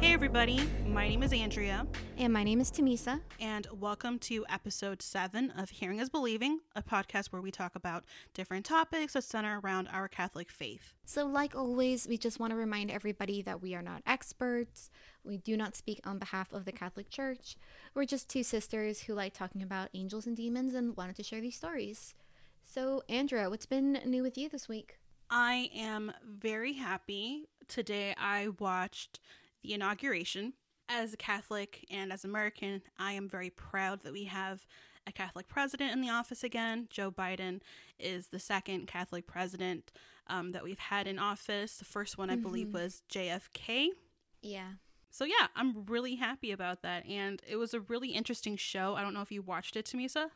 Hey, everybody. My name is Andrea, And my name is Tamisa. and welcome to episode seven of Hearing is Believing, a podcast where we talk about different topics that center around our Catholic faith. So, like always, we just want to remind everybody that we are not experts. We do not speak on behalf of the Catholic Church. We're just two sisters who like talking about angels and demons and wanted to share these stories. So, Andrea, what's been new with you this week? I am very happy. Today I watched the inauguration. As a Catholic and as American, I am very proud that we have a Catholic president in the office again. Joe Biden is the second Catholic president um, that we've had in office. The first one, I believe, Mhm. was JFK. Yeah. So yeah, I'm really happy about that. And it was a really interesting show. I don't know if you watched it, Tamisa.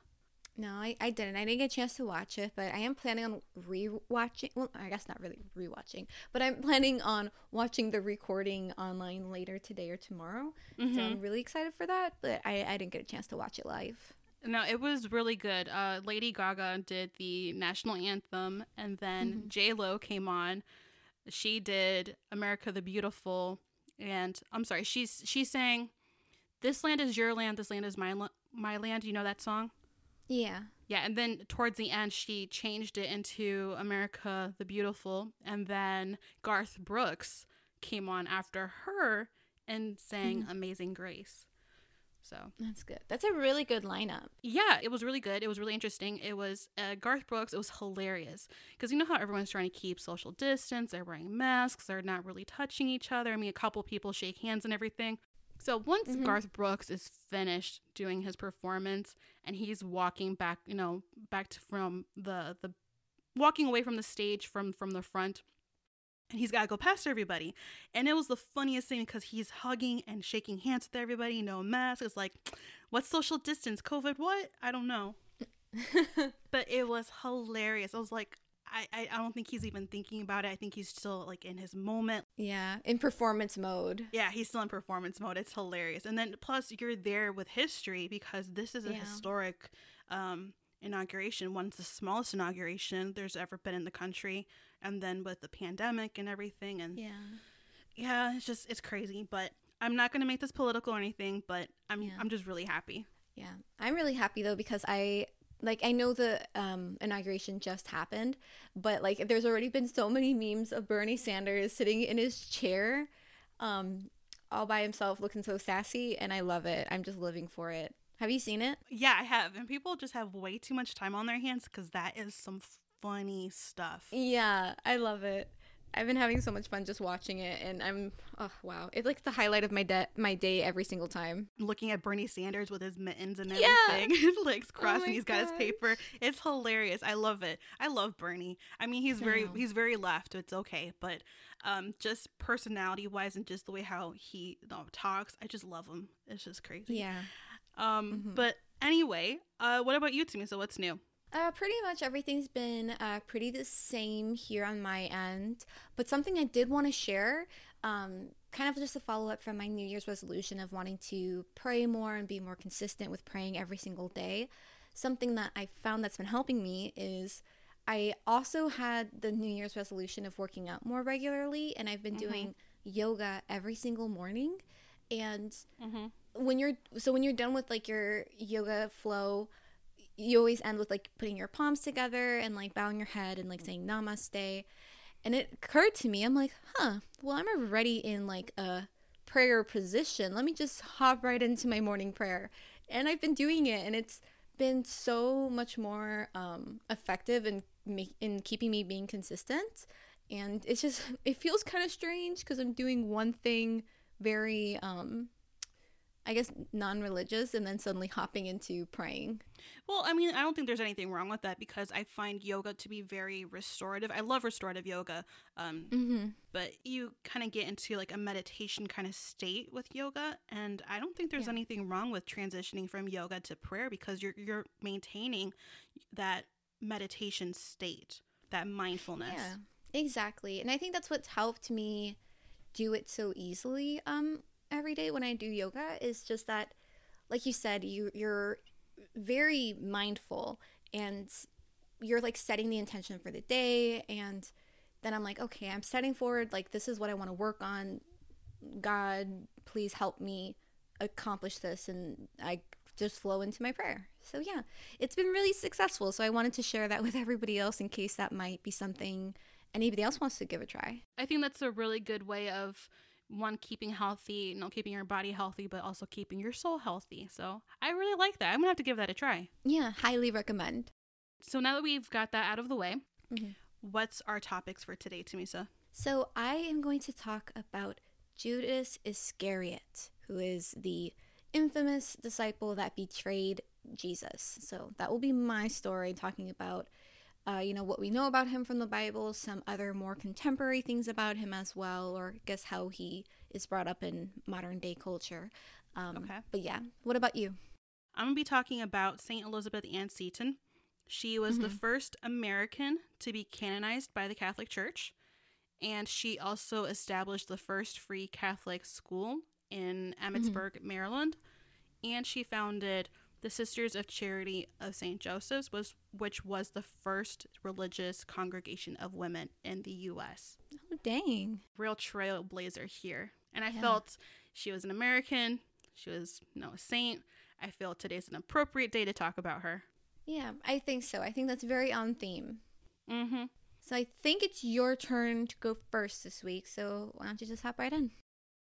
No, I, I didn't. I didn't get a chance to watch it, but I am planning on re-watching. Well, I guess not really re-watching, but I'm planning on watching the recording online later today or tomorrow. So Mhm. I'm really excited for that, but I, I didn't get a chance to watch it live. No, it was really good. Uh, Lady Gaga did the national anthem, and then Mhm. J Lo came on. She did "America the Beautiful," and I'm sorry, she's she sang, "This land is your land, this land is my my land." You know that song? Yeah. Yeah, and then towards the end, she changed it into America the Beautiful. And then Garth Brooks came on after her and sang Amazing Grace. So, That's good. That's a really good lineup. yeah, it was really good. It was really interesting. It was uh, Garth Brooks. It was hilarious because you know how everyone's trying to keep social distance. They're wearing masks. They're not really touching each other. I mean, a couple people shake hands and everything. So once Mhm. Garth Brooks is finished doing his performance and he's walking back, you know, back to, from the the walking away from the stage from from the front and he's got to go past everybody. And it was the funniest thing because he's hugging and shaking hands with everybody, no mask. It's like, what's social distance? COVID what? I don't know. But it was hilarious. I was like, I, I, I don't think he's even thinking about it. I think he's still like in his moment. yeah, in performance mode. Yeah, he's still in performance mode. It's hilarious. And then plus you're there with history because this is a Yeah. historic um inauguration. One's the smallest inauguration there's ever been in the country. And then with the pandemic and everything and Yeah. yeah, it's just it's crazy. But I'm not gonna make this political or anything, but I'm Yeah. I'm just really happy. Yeah. I'm really happy though because I like I know the um inauguration just happened, but like there's already been so many memes of Bernie Sanders sitting in his chair um all by himself looking so sassy and I love it. I'm just living for it. Have you seen it? Yeah, I have. And people just have way too much time on their hands because that is some funny stuff. Yeah, I love it. I've been having so much fun just watching it and I'm oh wow. It's like the highlight of my day my day every single time. Looking at Bernie Sanders with his mittens and Yeah. everything, legs crossed, my and he's got his paper. It's hilarious. I love it. I love Bernie. I mean, he's very he's very left. It's okay, but um, just personality wise and just the way how he you know, talks, I just love him. It's just crazy. Yeah. Um, Mhm. but anyway, uh, what about you, Timmy? So what's new? Uh, pretty much everything's been uh, pretty the same here on my end. But something I did want to share, um, kind of just a follow up from my New Year's resolution of wanting to pray more and be more consistent with praying every single day. Something that I found that's been helping me is I also had the New Year's resolution of working out more regularly, and I've been doing yoga every single morning. And Mm-hmm. when you're so when you're done with like your yoga flow you always end with like putting your palms together and like bowing your head and like saying namaste. And it occurred to me i'm like huh well i'm already in like a prayer position. Let me just hop right into my morning prayer. And i've been doing it and it's been so much more um, effective in in keeping me being consistent. And it's just it feels kind of strange because i'm doing one thing very um I guess non-religious and then suddenly hopping into praying. Well, I mean, I don't think there's anything wrong with that because I find yoga to be very restorative. I love restorative yoga, um, Mm-hmm. but you kind of get into like a meditation kind of state with yoga, and I don't think there's Yeah. anything wrong with transitioning from yoga to prayer because you're you're maintaining that meditation state, that mindfulness. Yeah, exactly. And I think that's what's helped me do it so easily um every day when I do yoga is just that like you said you you're very mindful and you're like setting the intention for the day and then I'm like, okay, I'm setting forward like this is what I want to work on. God, please help me accomplish this and I just flow into my prayer. So yeah, it's been really successful. So I wanted to share that with everybody else in case that might be something anybody else wants to give a try. I think that's a really good way of one keeping healthy, you know, keeping your body healthy, but also keeping your soul healthy. So I really like that. I'm gonna have to give that a try. Yeah, highly recommend. So now that we've got that out of the way, mm-hmm. what's our topics for today, Tamisa? So I am going to talk about Judas Iscariot, who is the infamous disciple that betrayed Jesus. So that will be my story talking about uh, you know, what we know about him from the Bible, some other more contemporary things about him as well, or I guess how he is brought up in modern day culture. Um, okay. But yeah, what about you? I'm going to be talking about St. Elizabeth Ann Seton. She was mm-hmm. the first American to be canonized by the Catholic Church, and she also established the first free Catholic school in Emmitsburg, mm-hmm. Maryland, and she founded the Sisters of Charity of St. Joseph's was which was the first religious congregation of women in the US. Oh dang. Real trailblazer here. And I yeah. felt she was an American, she was you know, a saint. I feel today's an appropriate day to talk about her. Yeah, I think so. I think that's very on theme. Mm-hmm. So I think it's your turn to go first this week. So why don't you just hop right in?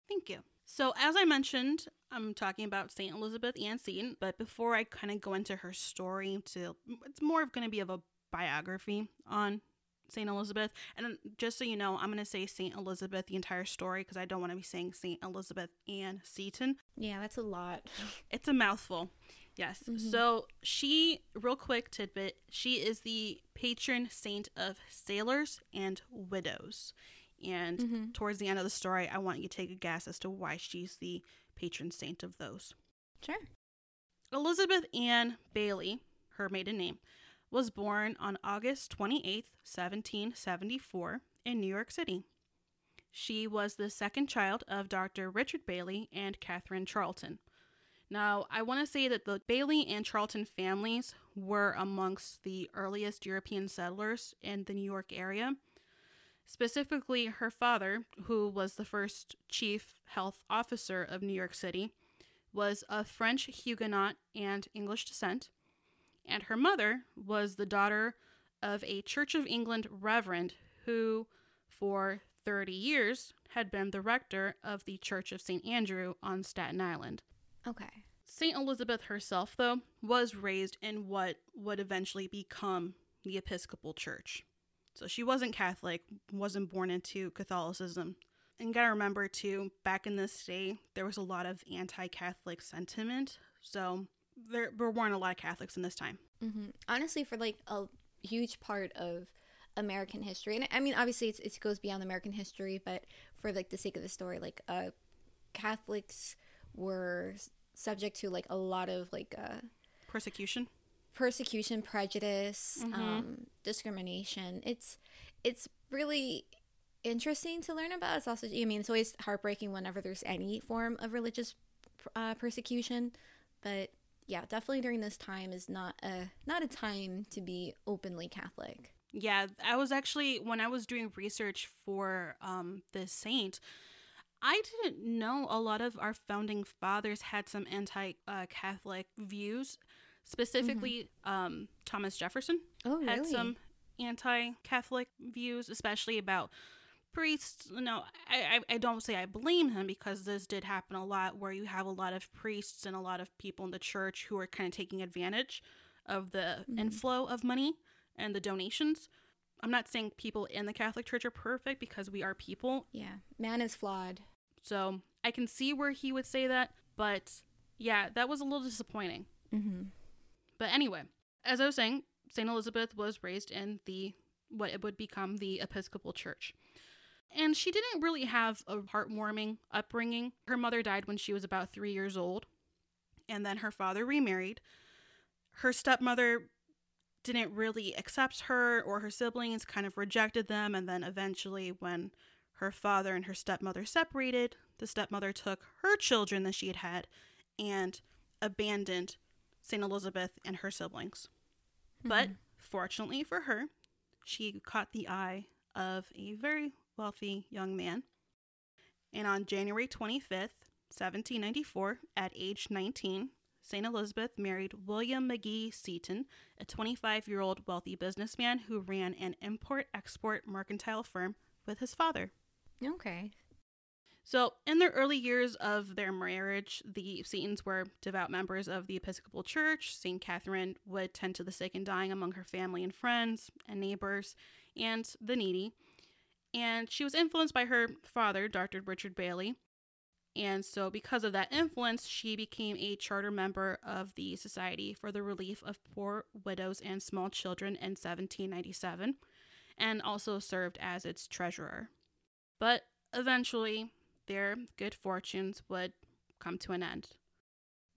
Thank you. So, as I mentioned, I'm talking about St. Elizabeth Ann Seton, but before I kind of go into her story, to it's more of going to be of a biography on St. Elizabeth. And just so you know, I'm going to say St. Elizabeth the entire story because I don't want to be saying St. Elizabeth Ann Seton. Yeah, that's a lot. it's a mouthful. Yes. Mm-hmm. So she, real quick tidbit, she is the patron saint of sailors and widows. And mm-hmm. towards the end of the story, I want you to take a guess as to why she's the patron saint of those. Sure. Elizabeth Ann Bayley, her maiden name, was born on August 28, 1774, in New York City. She was the second child of Dr. Richard Bayley and Catherine Charlton. Now, I want to say that the Bayley and Charlton families were amongst the earliest European settlers in the New York area Specifically, her father, who was the first chief health officer of New York City, was of French Huguenot and English descent, and her mother was the daughter of a Church of England reverend who, for 30 years, had been the rector of the Church of St. Andrew on Staten Island. Okay. St. Elizabeth herself, though, was raised in what would eventually become the Episcopal Church. So she wasn't Catholic, wasn't born into Catholicism. And gotta remember too, back in this day, there was a lot of anti Catholic sentiment. So there, there weren't a lot of Catholics in this time. Mm-hmm. Honestly, for like a huge part of American history, and I mean, obviously it goes beyond American history, but for like the sake of the story, like uh, Catholics were subject to like a lot of like uh, persecution persecution, prejudice, mm-hmm. um, discrimination. It's it's really interesting to learn about. It's also, I mean, it's always heartbreaking whenever there's any form of religious uh, persecution, but yeah, definitely during this time is not a not a time to be openly Catholic. Yeah, I was actually when I was doing research for um, this saint. I didn't know a lot of our founding fathers had some anti uh, Catholic views. Specifically, mm-hmm. um, Thomas Jefferson oh, had some anti-Catholic views, especially about priests. No, I, I, I don't say I blame him because this did happen a lot, where you have a lot of priests and a lot of people in the church who are kind of taking advantage of the mm-hmm. inflow of money and the donations. I'm not saying people in the Catholic Church are perfect because we are people. Yeah, man is flawed. So I can see where he would say that, but yeah, that was a little disappointing. Mm-hmm. But anyway, as I was saying, St. Elizabeth was raised in the what it would become the Episcopal Church. And she didn't really have a heartwarming upbringing. Her mother died when she was about three years old, and then her father remarried. Her stepmother didn't really accept her or her siblings, kind of rejected them, and then eventually, when her father and her stepmother separated, the stepmother took her children that she had had and abandoned St. Elizabeth and her siblings. Mm-hmm. But fortunately for her, she caught the eye of a very wealthy young man. And on January 25th, 1794, at age 19, St. Elizabeth married William Magee Seton, a 25 year old wealthy businessman who ran an import export mercantile firm with his father. Okay. So, in the early years of their marriage, the Setons were devout members of the Episcopal Church. St. Catherine would tend to the sick and dying among her family and friends and neighbors and the needy. And she was influenced by her father, Dr. Richard Bayley. And so, because of that influence, she became a charter member of the Society for the Relief of Poor Widows and Small Children in 1797 and also served as its treasurer. But eventually, their good fortunes would come to an end.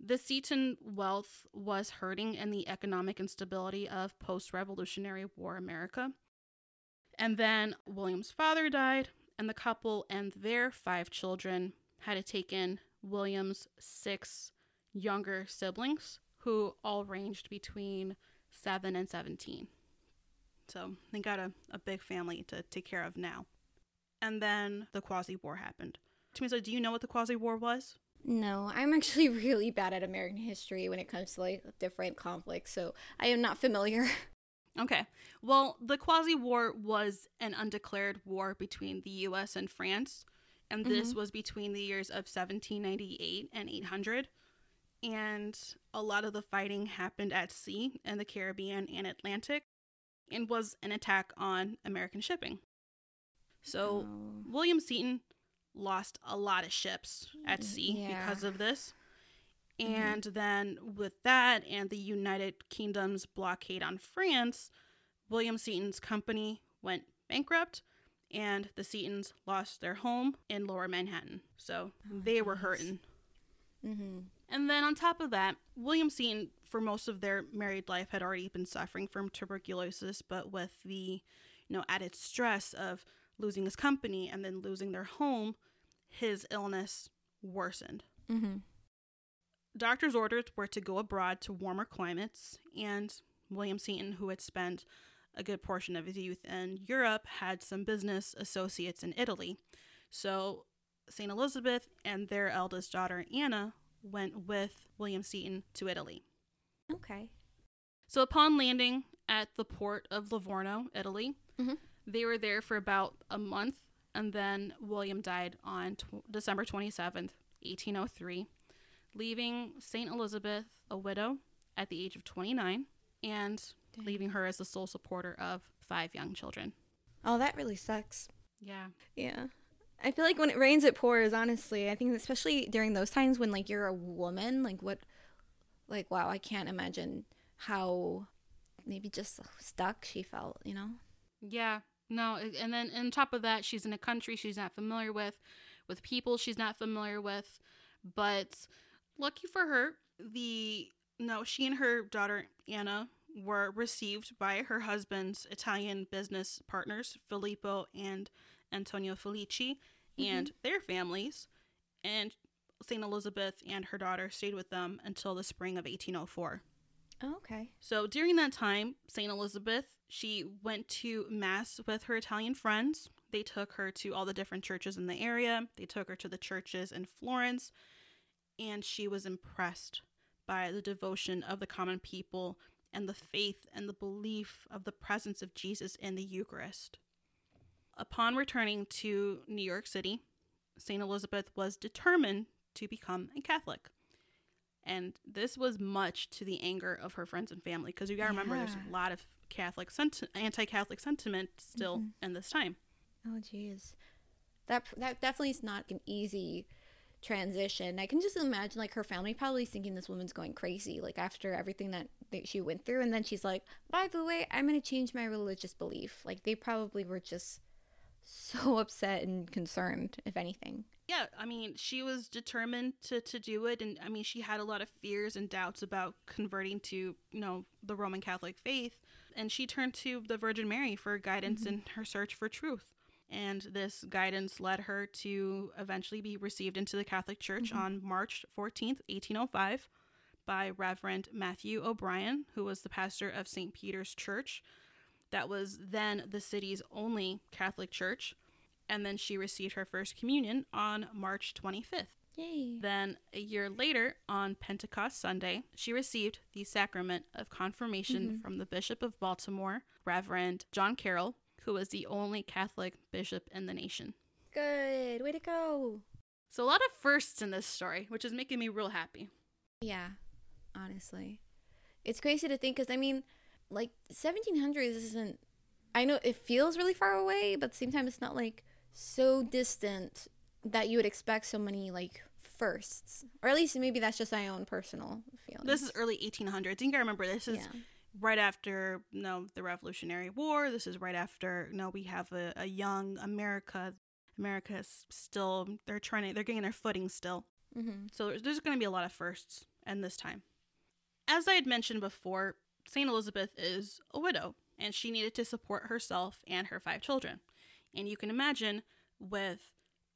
The Seton wealth was hurting in the economic instability of post Revolutionary War America. And then William's father died, and the couple and their five children had to take in William's six younger siblings, who all ranged between 7 and 17. So they got a, a big family to take care of now. And then the Quasi War happened. Tamisa, do you know what the Quasi War was? No, I'm actually really bad at American history when it comes to like different conflicts, so I am not familiar. Okay. Well, the Quasi War was an undeclared war between the US and France, and this Mhm. was between the years of 1798 and 800. And a lot of the fighting happened at sea in the Caribbean and Atlantic and was an attack on American shipping. So, Oh. William Seton lost a lot of ships at sea Yeah. because of this. Mhm. And then, with that and the United Kingdom's blockade on France, William Seton's company went bankrupt and the Setons lost their home in lower Manhattan. So Oh, they were jeez. hurting. Mm-hmm. And then on top of that, William Seton, for most of their married life, had already been suffering from tuberculosis, but with the, you know, added stress of losing his company and then losing their home, his illness worsened. Mm-hmm. Doctors' orders were to go abroad to warmer climates, and William Seton, who had spent a good portion of his youth in Europe, had some business associates in Italy. So St. Elizabeth and their eldest daughter, Anna, went with William Seton to Italy. Okay. So upon landing at the port of Livorno, Italy, Mhm. They were there for about a month, and then William died on tw- December 27th, 1803, leaving St. Elizabeth a widow at the age of 29 and Dang. leaving her as the sole supporter of five young children. Oh, that really sucks. Yeah. Yeah. I feel like when it rains, it pours, honestly. I think, especially during those times when, like, you're a woman, like, what, like, wow, I can't imagine how maybe just stuck she felt, you know? Yeah. No, and then on top of that, she's in a country she's not familiar with, with people she's not familiar with. But lucky for her, the no, she and her daughter Anna were received by her husband's Italian business partners, Filippo and Antonio Filicchi, mm-hmm. and their families. And St. Elizabeth and her daughter stayed with them until the spring of 1804. Oh, okay. So during that time, St. Elizabeth, she went to Mass with her Italian friends. They took her to all the different churches in the area, they took her to the churches in Florence, and she was impressed by the devotion of the common people and the faith and the belief of the presence of Jesus in the Eucharist. Upon returning to New York City, St. Elizabeth was determined to become a Catholic. And this was much to the anger of her friends and family because you got to remember there's a lot of Catholic senti- anti-Catholic sentiment still Mhm. in this time. Oh, jeez. That, that definitely is not an easy transition. I can just imagine, like, her family probably thinking this woman's going crazy, like, after everything that, that she went through. And then she's like, by the way, I'm going to change my religious belief. Like, they probably were just so upset and concerned, if anything. Yeah, I mean, she was determined to, to do it. And I mean, she had a lot of fears and doubts about converting to, you know, the Roman Catholic faith. And she turned to the Virgin Mary for guidance in her search for truth. And this guidance led her to eventually be received into the Catholic Church Mhm. on March 14th, 1805, by Reverend Matthew O'Brien, who was the pastor of St. Peter's Church. That was then the city's only Catholic church. And then she received her first communion on March 25th. Yay. Then, a year later, on Pentecost Sunday, she received the sacrament of confirmation Mhm. from the Bishop of Baltimore, Reverend John Carroll, who was the only Catholic bishop in the nation. Good. Way to go. So, a lot of firsts in this story, which is making me real happy. Yeah, honestly. It's crazy to think because, I mean, like, 1700s isn't. I know it feels really far away, but at the same time, it's not like so distant that you would expect so many, like, firsts. Or at least maybe that's just my own personal feeling. This is early 1800s. You gotta remember, this is Yeah. right after you know, the Revolutionary War. This is right after you know, we have a, a young America. America is still, they're trying to, they're getting their footing still. Mm-hmm. So there's, there's going to be a lot of firsts and this time. As I had mentioned before, St. Elizabeth is a widow and she needed to support herself and her five children. And you can imagine with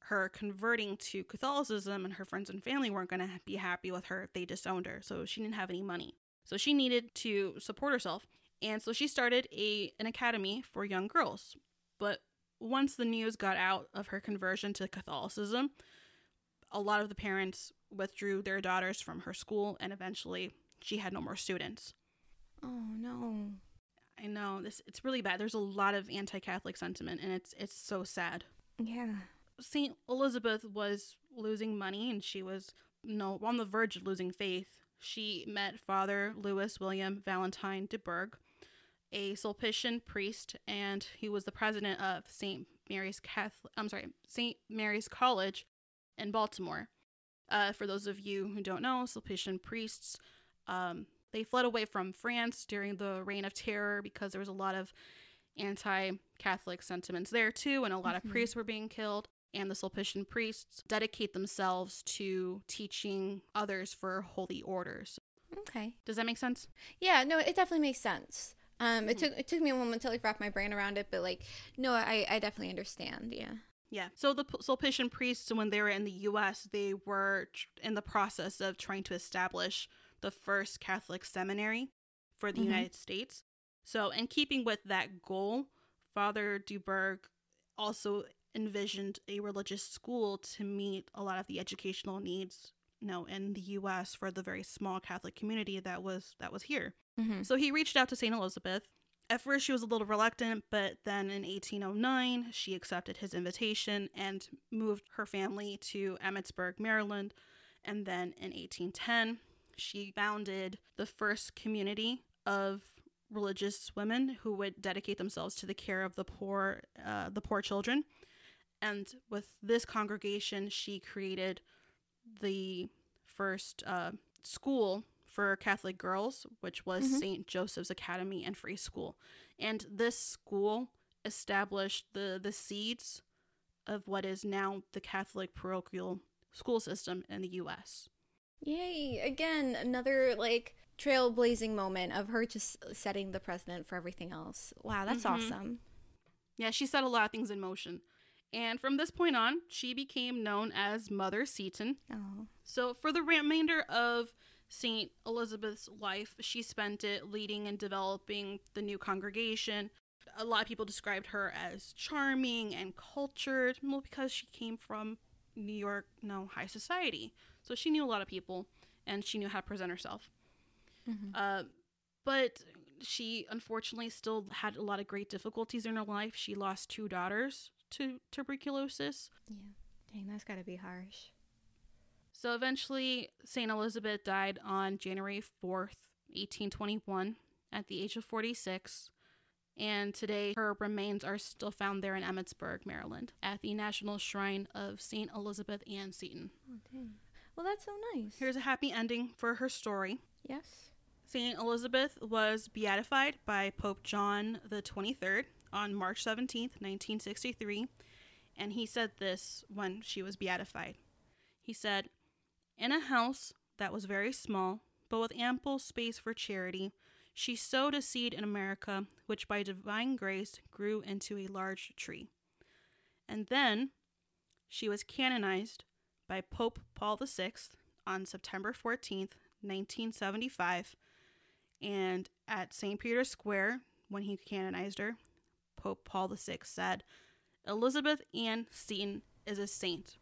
her converting to Catholicism and her friends and family weren't going to be happy with her if they disowned her. So she didn't have any money. So she needed to support herself. And so she started a an academy for young girls. But once the news got out of her conversion to Catholicism, a lot of the parents withdrew their daughters from her school and eventually she had no more students. Oh, no. I know this it's really bad. There's a lot of anti-Catholic sentiment and it's it's so sad. Yeah. St. Elizabeth was losing money and she was no on the verge of losing faith. She met Father Louis William Valentine Dubourg, a Sulpician priest, and he was the president of St. Mary's Catholic I'm sorry, St. Mary's College in Baltimore. Uh, for those of you who don't know, Sulpician priests, um, they fled away from France during the Reign of Terror because there was a lot of anti-Catholic sentiments there too, and a lot Mhm. of priests were being killed. And the Sulpician priests dedicate themselves to teaching others for holy orders. Okay. Does that make sense? Yeah, no, it definitely makes sense. Um, it Mhm. took it took me a moment to like wrap my brain around it, but like, no, I I definitely understand. Yeah. Yeah. So the Sulpician priests, when they were in the U.S., they were tr- in the process of trying to establish the first Catholic seminary for the Mhm. United States. So, in keeping with that goal, Father Dubourg also envisioned a religious school to meet a lot of the educational needs, you know, in the U.S. for the very small Catholic community that was that was here. Mm-hmm. So he reached out to St. Elizabeth. At first, she was a little reluctant, but then in 1809, she accepted his invitation and moved her family to Emmitsburg, Maryland. And then in 1810, she founded the first community of religious women who would dedicate themselves to the care of the poor, uh, the poor children. And with this congregation, she created the first uh, school for Catholic girls, which was Mhm. St. Joseph's Academy and Free School. And this school established the, the seeds of what is now the Catholic parochial school system in the US. Yay! Again, another like trailblazing moment of her just setting the precedent for everything else. Wow, that's Mhm. awesome. Yeah, she set a lot of things in motion. And from this point on, she became known as Mother Seton. Oh. So, for the remainder of St. Elizabeth's life, she spent it leading and developing the new congregation. A lot of people described her as charming and cultured, well, because she came from New York, no, high society. So, she knew a lot of people and she knew how to present herself. Mhm. Uh, but she unfortunately still had a lot of great difficulties in her life. She lost two daughters to tuberculosis. Yeah. Dang, that's got to be harsh. So eventually, St. Elizabeth died on January 4th, 1821, at the age of 46. And today, her remains are still found there in Emmitsburg, Maryland, at the National Shrine of St. Elizabeth Ann Seton. Oh, dang. Well, that's so nice. Here's a happy ending for her story. yes. St. Elizabeth was beatified by Pope John the 23rd on March 17th, 1963, and he said this when she was beatified. He said, In a house that was very small, but with ample space for charity, she sowed a seed in America, which by divine grace grew into a large tree. And then she was canonized by Pope Paul VI on September 14th, 1975. And at St. Peter's Square, when he canonized her, Pope Paul VI said, Elizabeth Ann Seton is a saint.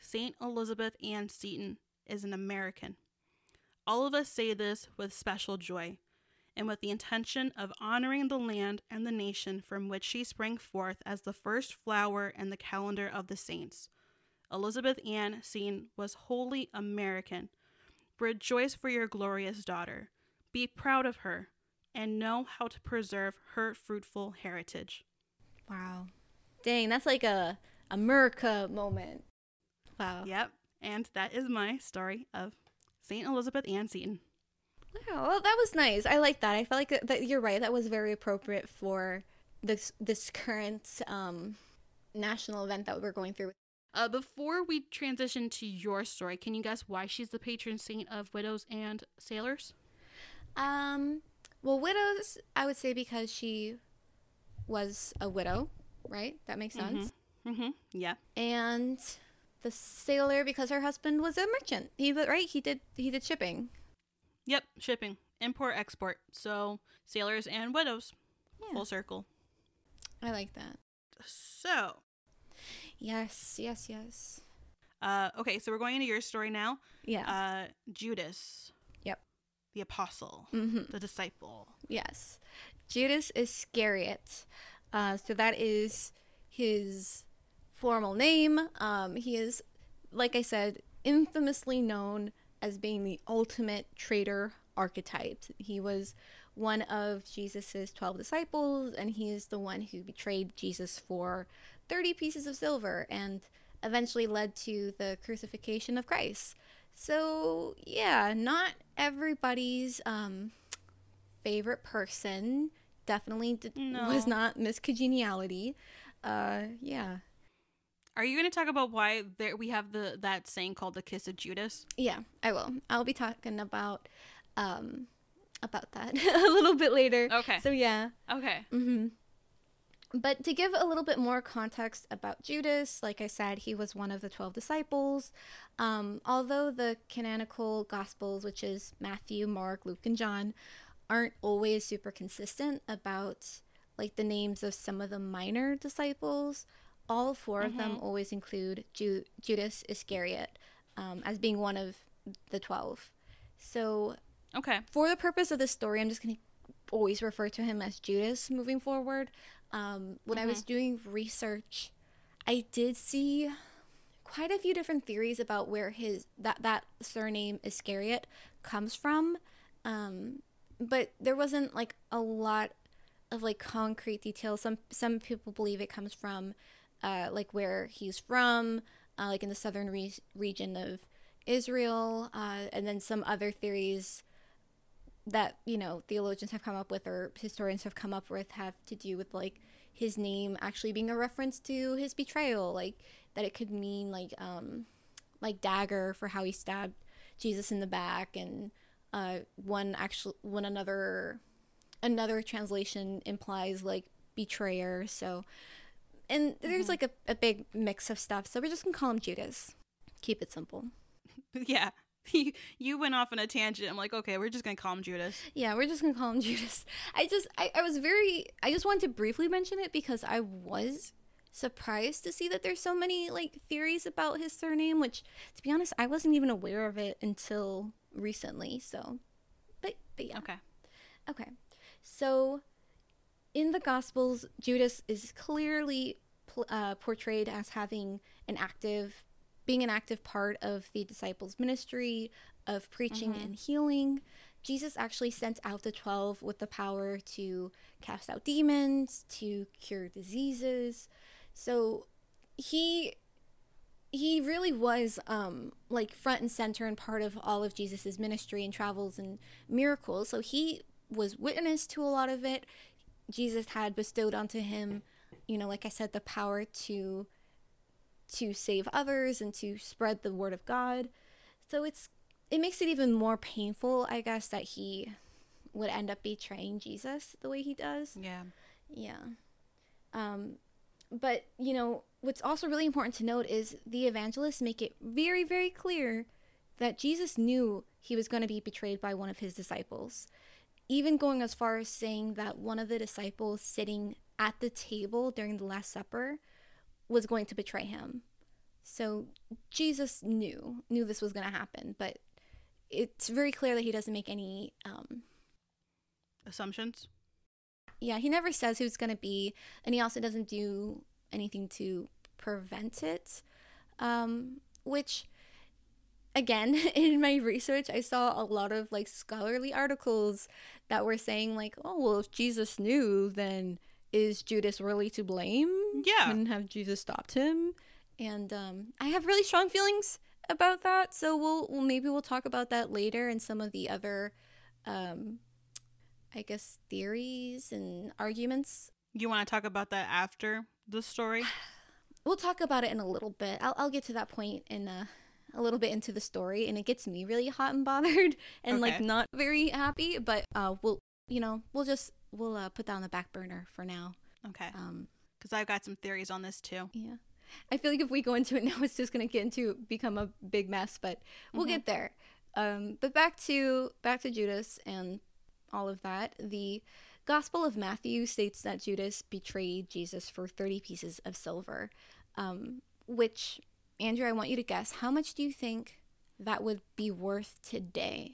Saint Elizabeth Ann Seton is an American. All of us say this with special joy and with the intention of honoring the land and the nation from which she sprang forth as the first flower in the calendar of the saints. Elizabeth Ann Seton was wholly American. Rejoice for your glorious daughter. Be proud of her and know how to preserve her fruitful heritage. Wow. Dang, that's like a America moment. Wow. Yep. And that is my story of St. Elizabeth Ann Seton. Wow, well, that was nice. I like that. I felt like that, that you're right. That was very appropriate for this this current um, national event that we're going through. Uh, before we transition to your story, can you guess why she's the patron saint of widows and sailors? Um, well, widows, I would say because she was a widow, right? That makes sense. Mm-hmm. mm-hmm. Yeah. And the sailor because her husband was a merchant. He right. He did he did shipping. Yep, shipping, import, export. So sailors and widows, yeah. full circle. I like that. So. Yes, yes, yes. Uh, okay, so we're going into your story now. Yeah. Uh, Judas. Yep. The apostle, mm-hmm. the disciple. Yes. Judas Iscariot. Uh, so that is his formal name. Um, he is, like I said, infamously known as being the ultimate traitor archetype. He was one of Jesus's 12 disciples, and he is the one who betrayed Jesus for 30 pieces of silver and eventually led to the crucifixion of Christ. So, yeah, not everybody's um, favorite person. Definitely d- no. was not Miss Congeniality. Uh, yeah. Are you going to talk about why there we have the that saying called the kiss of Judas? Yeah, I will. I'll be talking about um about that a little bit later. Okay. So yeah. Okay. Mhm. But to give a little bit more context about Judas, like I said, he was one of the 12 disciples. Um, although the canonical gospels, which is Matthew, Mark, Luke, and John, aren't always super consistent about like the names of some of the minor disciples, all 4 mm-hmm. of them mm-hmm. always include Ju- Judas Iscariot um, as being one of the 12. So, okay. For the purpose of this story, I'm just going to always refer to him as Judas moving forward. Um, when mm-hmm. I was mm-hmm. doing research, I did see quite a few different theories about where his that that surname Iscariot comes from. Um, but there wasn't like a lot of like concrete details. Some some people believe it comes from uh, like where he's from, uh, like in the southern re- region of Israel, uh, and then some other theories that you know theologians have come up with or historians have come up with have to do with like his name actually being a reference to his betrayal, like that it could mean like um, like dagger for how he stabbed Jesus in the back, and uh, one actually one another another translation implies like betrayer. So and there's mm-hmm. like a, a big mix of stuff. So we're just gonna call him Judas. Keep it simple. yeah. You, you went off on a tangent. I'm like, okay, we're just gonna call him Judas. Yeah, we're just gonna call him Judas. I just, I, I was very, I just wanted to briefly mention it because I was surprised to see that there's so many like theories about his surname. Which, to be honest, I wasn't even aware of it until recently. So, but, but yeah. Okay. Okay. So in the Gospels, Judas is clearly uh, portrayed as having an active, being an active part of the disciples' ministry of preaching mm-hmm. and healing. Jesus actually sent out the 12 with the power to cast out demons, to cure diseases. So he he really was um like front and center and part of all of Jesus's ministry and travels and miracles. So he was witness to a lot of it. Jesus had bestowed onto him, you know, like I said, the power to to save others and to spread the word of God. So it's it makes it even more painful, I guess, that he would end up betraying Jesus the way he does. Yeah. Yeah. Um but, you know, what's also really important to note is the evangelists make it very very clear that Jesus knew he was going to be betrayed by one of his disciples, even going as far as saying that one of the disciples sitting at the table during the Last Supper was going to betray him. So Jesus knew knew this was going to happen, but it's very clear that he doesn't make any um, Assumptions. yeah, he never says who it's going to be, and he also doesn't do anything to prevent it. Um, which, again, in my research, I saw a lot of like scholarly articles that were saying like, oh well, if Jesus knew, then is Judas really to blame? Yeah. Couldn't have Jesus stopped him? And um, I have really strong feelings about that. So we'll, we'll maybe we'll talk about that later and some of the other, um, I guess, theories and arguments You want to talk about that after the story? we'll talk about it in a little bit. I'll, I'll get to that point in a, a little bit into the story, and it gets me really hot and bothered and like not very happy. But uh, we'll you know we'll just we'll uh, put that on the back burner for now. Okay. Um, Because I've got some theories on this too. yeah, I feel like if we go into it now, it's just gonna get into become a big mess. But we'll Mhm. get there. Um, but back to back to Judas and all of that. The Gospel of Matthew states that Judas betrayed Jesus for 30 pieces of silver, um, which, Andrea, I want you to guess how much do you think that would be worth today?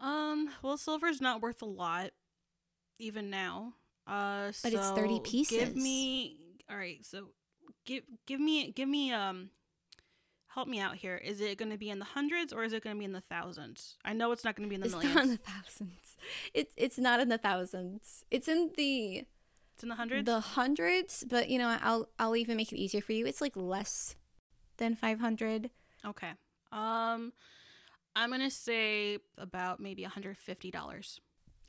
Um, well, silver's not worth a lot, even now. Uh, But it's 30 pieces. Give me, all right. So, give give me give me um, help me out here. Is it going to be in the hundreds or is it going to be in the thousands? I know it's not going to be in the It's millions. not in the thousands. It's it's not in the thousands. It's in the it's in the hundreds. the hundreds. But you know, I'll I'll even make it easier for you. It's like less than 500. okay. Um, I'm gonna say about maybe 150 dollars.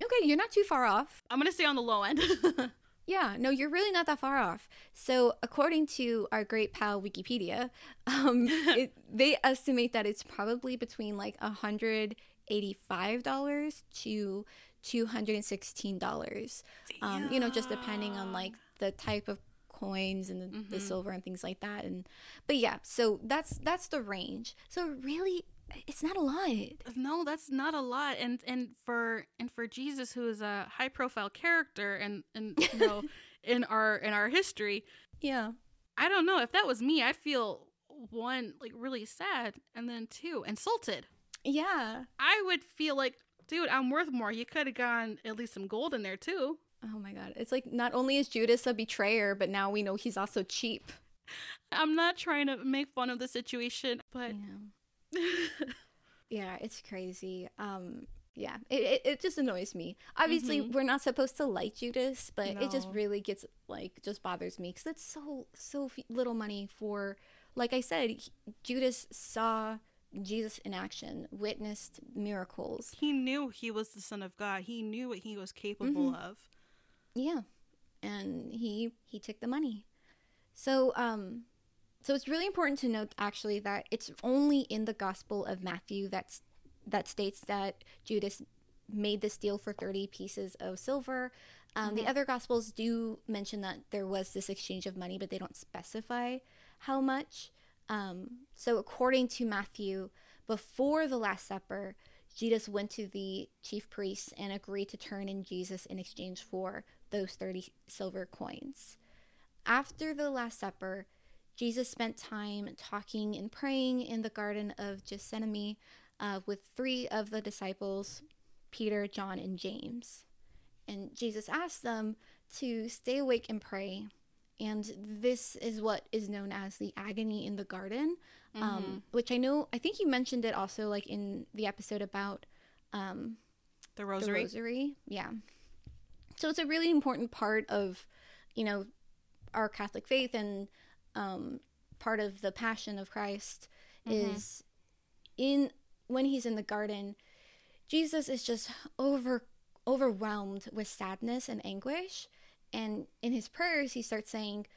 Okay, you're not too far off. I'm gonna say on the low end. Yeah, no, you're really not that far off. So, according to our great pal Wikipedia, um, it, they estimate that it's probably between like $185 to $216. Um, you know, just depending on like the type of coins and the, the Mhm. silver and things like that. And but yeah, so that's that's the range. So really, it's not a lot. No, that's not a lot, and and for and for Jesus, who is a high profile character, and and you know, in our in our history, Yeah. I don't know if that was me, I'd feel one like really sad, and then two insulted. Yeah. I would feel like, dude, I'm worth more. You could have gone at least some gold in there too. Oh my god. It's like not only is Judas a betrayer, but now we know he's also cheap. I'm not trying to make fun of the situation, but Yeah. Yeah, it's crazy. Um yeah, it, it, it just annoys me. Obviously, Mhm. we're not supposed to like Judas, but it just really gets like just bothers me because it's so so f- little money for. Like I said, Judas saw Jesus in action, witnessed miracles. he knew he was the son of God. He knew what he was capable of. Yeah, and he he took the money. So um, so it's really important to note actually that it's only in the Gospel of Matthew that's that states that Judas made this deal for thirty pieces of silver. Um, The other Gospels do mention that there was this exchange of money, but they don't specify how much. Um, so according to Matthew, before the Last Supper, Judas went to the chief priests and agreed to turn in Jesus in exchange for those 30 silver coins. After the Last Supper, Jesus spent time talking and praying in the Garden of Gethsemane uh, with three of the disciples, Peter, John, and James. And Jesus asked them to stay awake and pray. And this is what is known as the agony in the garden, um, which I know, I think you mentioned it also like in the episode about um, The the rosary. rosary. Yeah. So it's a really important part of, you know, our Catholic faith and um, part of the Passion of Christ Mhm. is in when he's in the garden, Jesus is just over overwhelmed with sadness and anguish, and in his prayers he starts saying,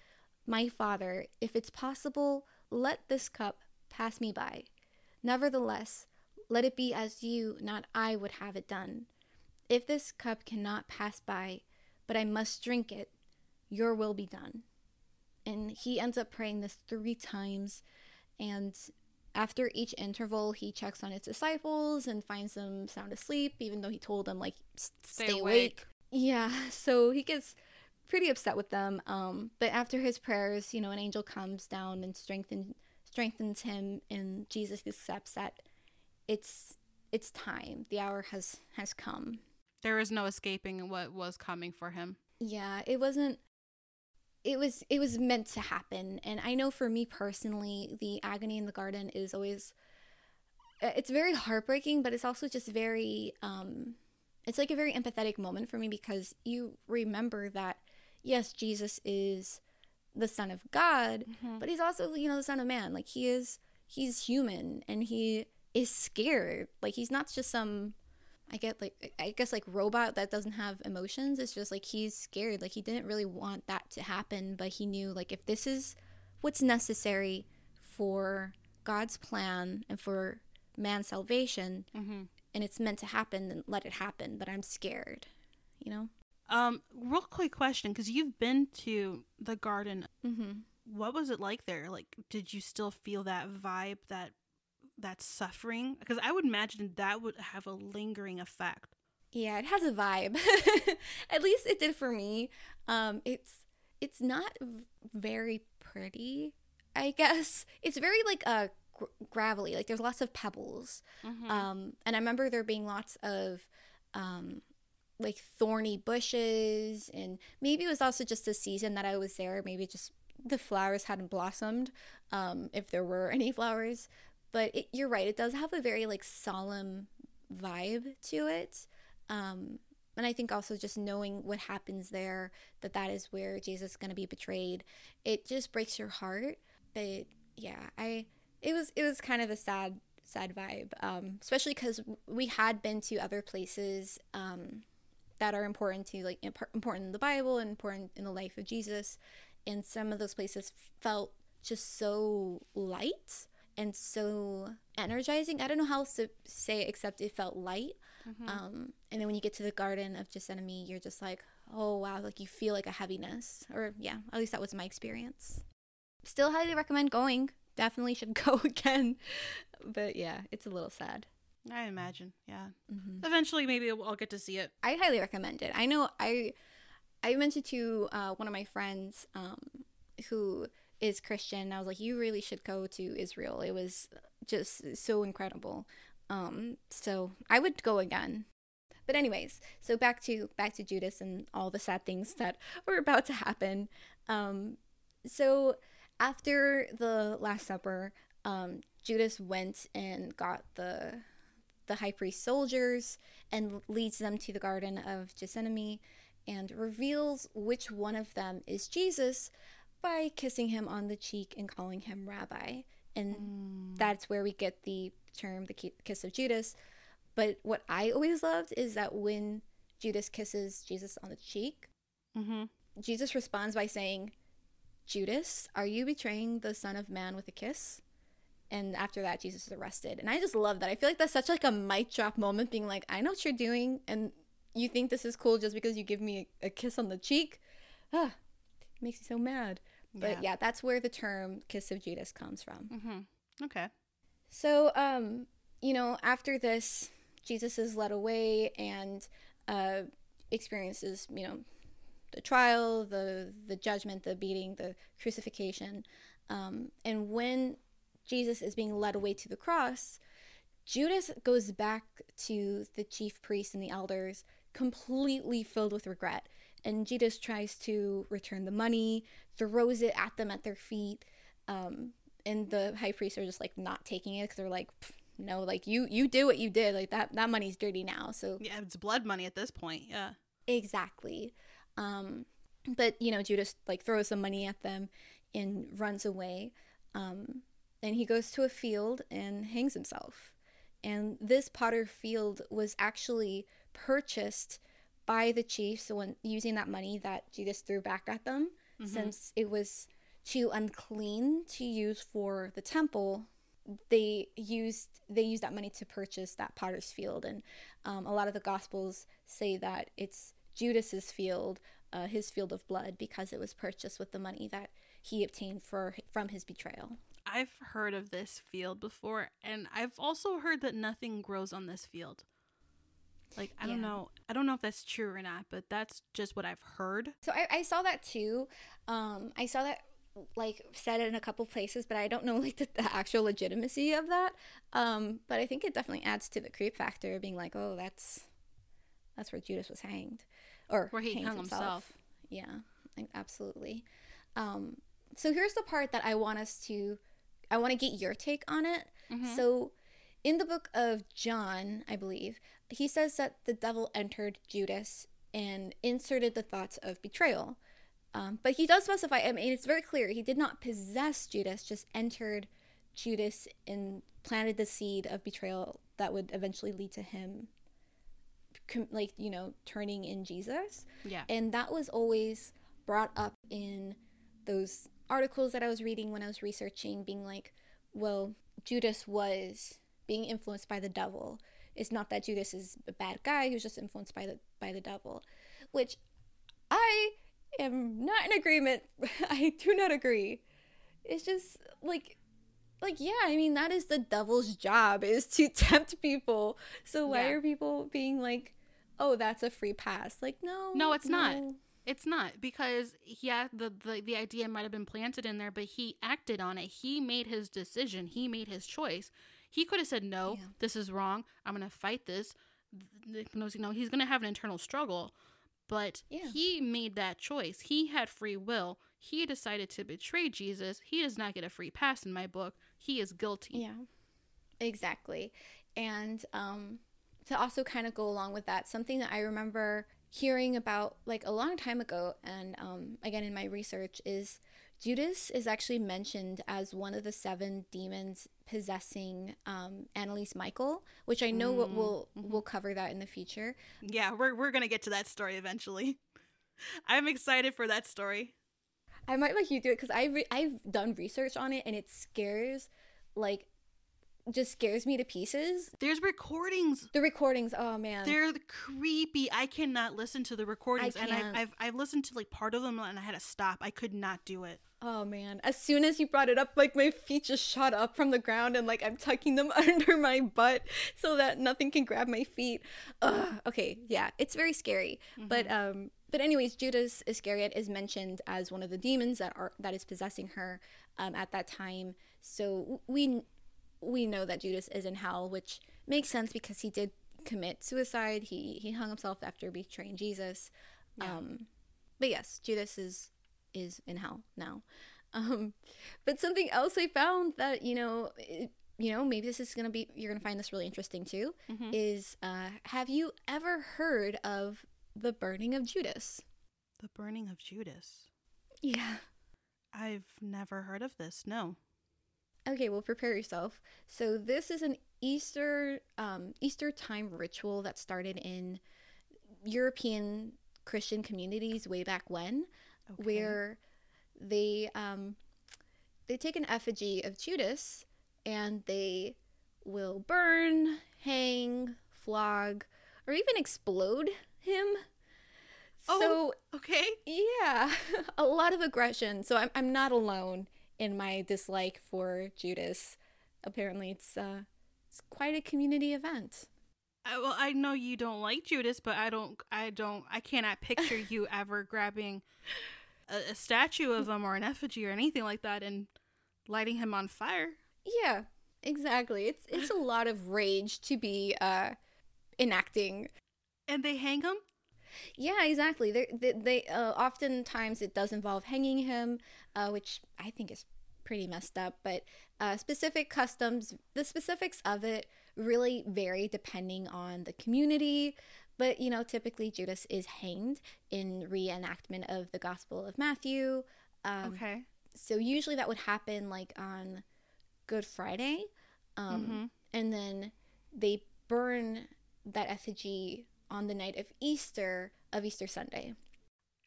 "My Father, if it's possible, let this cup pass me by. Nevertheless, let it be as you, not I, would have it done. If this cup cannot pass by, but I must drink it, your will be done. And he ends up praying this three times. And after each interval, he checks on his disciples and finds them sound asleep, even though he told them like Stay stay, awake." awake. Yeah, so he gets pretty upset with them. Um, but after his prayers, you know, an angel comes down and strengthen strengthens him, and Jesus accepts that it's it's time. The hour has has come. There is no escaping what was coming for him. Yeah, it wasn't it was it was meant to happen. And I know for me personally the agony in the garden is always uh, it's very heartbreaking but it's also just very um it's like a very empathetic moment for me because you remember that yes Jesus is the son of God but he's also you know the son of man. Like he is he's human and he is scared. Like he's not just some I get like I guess like robot that doesn't have emotions. It's just like he's scared. Like he didn't really want that to happen, but he knew like if this is what's necessary for God's plan and for man's salvation, Mm-hmm. and it's meant to happen, then let it happen. But I'm scared, you know. Um, real quick question, because you've been to the garden. Mm-hmm. What was it like there? Like, did you still feel that vibe, that that suffering? Because I would imagine that would have a lingering effect. Yeah, it has a vibe. At least it did for me. Um, it's it's not very pretty. I guess it's very like uh gr- gravelly. Like there's lots of pebbles. Mm-hmm. Um, and I remember there being lots of um, like thorny bushes, and maybe it was also just the season that I was there. Maybe just the flowers hadn't blossomed, um, if there were any flowers. But it, you're right; it does have a very like solemn vibe to it. Um, and I think also just knowing what happens there, that that is where Jesus is going to be betrayed, it just breaks your heart. But yeah, I it was it was kind of a sad sad vibe, um, especially because we had been to other places um, that are important to like imp- important in the Bible and important in the life of Jesus, and some of those places felt just so light and so energizing. I don't know how else to say it except it felt light. Mm-hmm. Um, and then when you get to the Garden of Gethsemane, you're just like, oh wow, like you feel like a heaviness. Or yeah, at least that was my experience. Still highly recommend going. Definitely should go again. But yeah, it's a little sad. I imagine. Yeah. hmm Eventually, maybe I'll I'll get to see it. I highly recommend it. I know I I mentioned to uh, one of my friends um, who is Christian. I was like, you really should go to Israel. It was just so incredible. Um, so I would go again. But anyways, so back to back to Judas and all the sad things that were about to happen. Um, so after the Last Supper, um, Judas went and got the the high priest soldiers and leads them to the Garden of Gethsemane and reveals which one of them is Jesus by kissing him on the cheek and calling him rabbi. And Mm. that's where we get the term the kiss of Judas. But what I always loved is that when Judas kisses Jesus on the cheek, Mm-hmm. Jesus responds by saying, Judas, are you betraying the Son of Man with a kiss? And after that, Jesus is arrested. And I just love that. I feel like that's such like a mic drop moment, being like, I know what you're doing, and you think this is cool just because you give me a, a kiss on the cheek. Ah, makes me so mad. But yeah. that's where the term kiss of Judas comes from. Mm-hmm. Okay. So, um, you know, after this, Jesus is led away and uh, experiences, you know, the trial, the the judgment, the beating, the crucifixion, um, and when Jesus is being led away to the cross, Judas goes back to the chief priests and the elders, completely filled with regret. And Judas tries to return the money, throws it at them at their feet. Um, and the high priests are just like not taking it because they're like, no, like you you do what you did, like that that money's dirty now. So Yeah, it's blood money at this point. Yeah. exactly. Um, but you know, Judas like throws some money at them and runs away. Um, and he goes to a field and hangs himself. And this potter field was actually purchased by the chiefs when using that money that Judas threw back at them, Mhm. since it was too unclean to use for the temple. They used they used that money to purchase that potter's field, and um, a lot of the gospels say that it's Judas's field uh, his field of blood because it was purchased with the money that he obtained for from his betrayal. I've heard of this field before, and I've also heard that nothing grows on this field. Like I don't know, I don't know if that's true or not, but that's just what I've heard. So I, I saw that too. Um, I saw that like said in a couple places, but I don't know like the, the actual legitimacy of that. Um, but I think it definitely adds to the creep factor, being like, oh, that's that's where Judas was hanged, or Where he hung himself. Yeah, absolutely. Um, so here's the part that I want us to, I want to get your take on it. Mhm. So, in the book of John, I believe, he says that the devil entered Judas and inserted the thoughts of betrayal. Um, but he does specify, I mean, it's very clear, he did not possess Judas, just entered Judas and planted the seed of betrayal that would eventually lead to him, like, you know, turning in Jesus. Yeah. And that was always brought up in those articles that I was reading when I was researching, being like, well, Judas was being influenced by the devil. It's not that Judas is a bad guy, he was just influenced by the by the devil. Which I am not in agreement. I do not agree. It's just like like yeah, I mean that is the devil's job is to tempt people. So why Yeah. are people being like, "Oh, that's a free pass." Like, no. No, it's not. It's not because yeah, the, the the idea might have been planted in there, but he acted on it. He made his decision. He made his choice. He could have said no. Yeah. This is wrong. I'm gonna fight this. Th- th- You know, he's gonna have an internal struggle, but Yeah. he made that choice. He had free will. He decided to betray Jesus. He does not get a free pass in my book. He is guilty. Yeah, exactly. And um, to also kind of go along with that, something that I remember hearing about like a long time ago, and um, again in my research, is Judas is actually mentioned as one of the seven demons possessing um, Anneliese Michael, which I know Mm, we'll mhm. we'll cover that in the future. Yeah, we're we're gonna get to that story eventually. I'm excited for that story. I might let you do it because I re- I've done research on it, and it scares like just scares me to pieces. There's recordings The recordings, oh man. They're creepy. I cannot listen to the recordings, and. I've, I've I've listened to like part of them, and I had to stop. I could not do it. Oh man, as soon as you brought it up, like my feet just shot up from the ground and like I'm tucking them under my butt so that nothing can grab my feet. Ugh. Okay, yeah, it's very scary. But um but anyways, Judas Iscariot is mentioned as one of the demons that are that is possessing her um at that time. So we we know that Judas is in hell, which makes sense because he did commit suicide. He he hung himself after betraying Jesus. Yeah. Um but yes, Judas is is in hell now. Um, but something else I found that you know, it, you know, maybe this is gonna be you're gonna find this really interesting too. Mhm. Is uh, have you ever heard of the burning of Judas? The burning of Judas. Yeah. I've never heard of this. No. Okay, well, prepare yourself. So this is an Easter um, Easter time ritual that started in European Christian communities way back when. Okay. where they um they take an effigy of Judas and they will burn, hang, flog, or even explode him. Oh. Okay. Yeah, a lot of aggression. So I'm I'm not alone in my dislike for Judas. Apparently, it's uh it's quite a community event. I, well, I know you don't like Judas, but I don't. I don't. I cannot picture you ever grabbing a, a statue of him or an effigy or anything like that and lighting him on fire. Yeah, exactly. It's it's a lot of rage to be uh enacting And they hang him. Yeah, exactly. They're, they they uh, oftentimes it does involve hanging him, uh, which I think is pretty messed up. But uh, specific customs, the specifics of it really vary depending on the community. But you know, typically Judas is hanged in reenactment of the Gospel of Matthew. Um, okay. So usually that would happen like on Good Friday, um, Mhm. and then they burn that effigy on the night of Easter of Easter Sunday.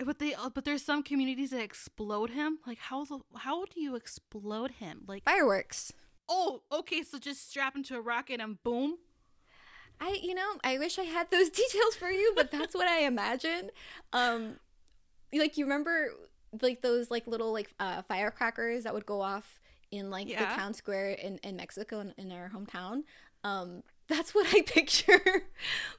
But they. uh, But there's some communities that explode him. Like how how do you explode him? Like Fireworks. oh okay, so just strap him to a rocket and boom. I, you know, I wish I had those details for you, but that's what I imagine. Um, like you remember like those like little like uh, firecrackers that would go off in like Yeah. the town square in, in Mexico in, in our hometown. Um, that's what I picture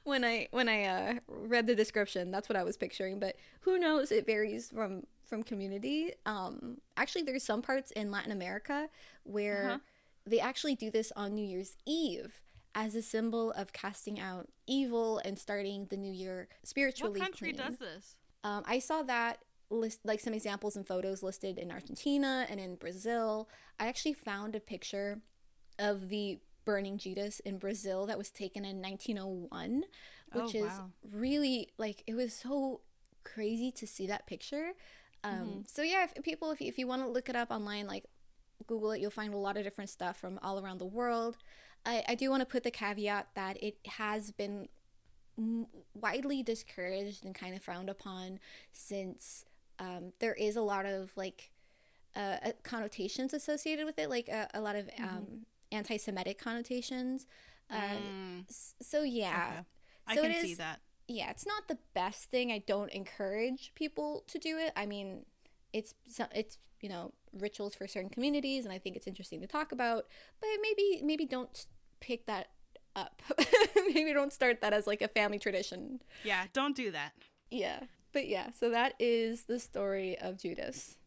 when I when I uh, read the description. That's what I was picturing. But who knows? It varies from from community. Um, actually, there's some parts in Latin America where Uh-huh. they actually do this on New Year's Eve as a symbol of casting out evil and starting the new year spiritually. what country clean. does this? Um, I saw that list like some examples and photos listed in Argentina and in Brazil. I actually found a picture of the burning Judas in Brazil that was taken in 1901, which Oh, is really like it was so crazy to see that picture. Um, Mm-hmm. So yeah, if people, if you, if you want to look it up online, like Google it, you'll find a lot of different stuff from all around the world. I, I do want to put the caveat that it has been widely discouraged and kind of frowned upon since um, there is a lot of like uh, uh, connotations associated with it, like a, a lot of um, anti-Semitic connotations. Uh, Mm, so yeah, okay. I can see that. yeah, it's not the best thing. I don't encourage people to do it. I mean, it's it's you know rituals for certain communities, and I think it's interesting to talk about. But maybe maybe don't pick that up. maybe don't start that as like a family tradition. Yeah, don't do that. Yeah, but yeah. So that is the story of Judas.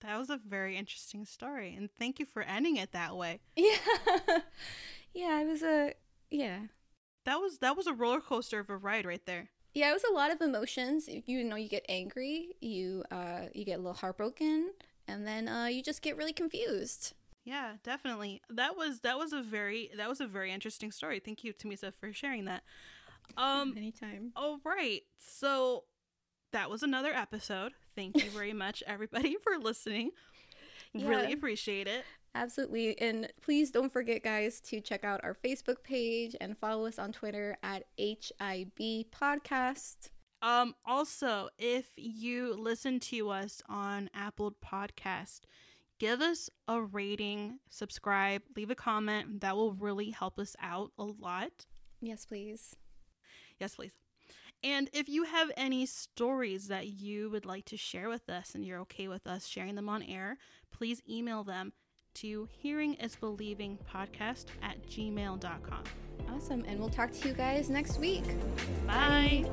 That was a very interesting story, and thank you for ending it that way. Yeah, yeah. It was a yeah. That was that was a roller coaster of a ride right there. Yeah, it was a lot of emotions. You know, you get angry, you uh, you get a little heartbroken, and then uh, you just get really confused. Yeah, definitely. That was that was a very that was a very interesting story. Thank you, Tamisa, for sharing that. Um, Anytime. all right. So that was another episode. Thank you very much, everybody, for listening. Really appreciate it. Absolutely. And please don't forget, guys, to check out our Facebook page and follow us on Twitter at HIB Podcast. Um, also, if you listen to us on Apple Podcast, give us a rating, subscribe, leave a comment. That will really help us out a lot. Yes, please. Yes, please. And if you have any stories that you would like to share with us and you're okay with us sharing them on air, please email them to hearing is believing podcast at gmail.com. Awesome. And we'll talk to you guys next week. Bye.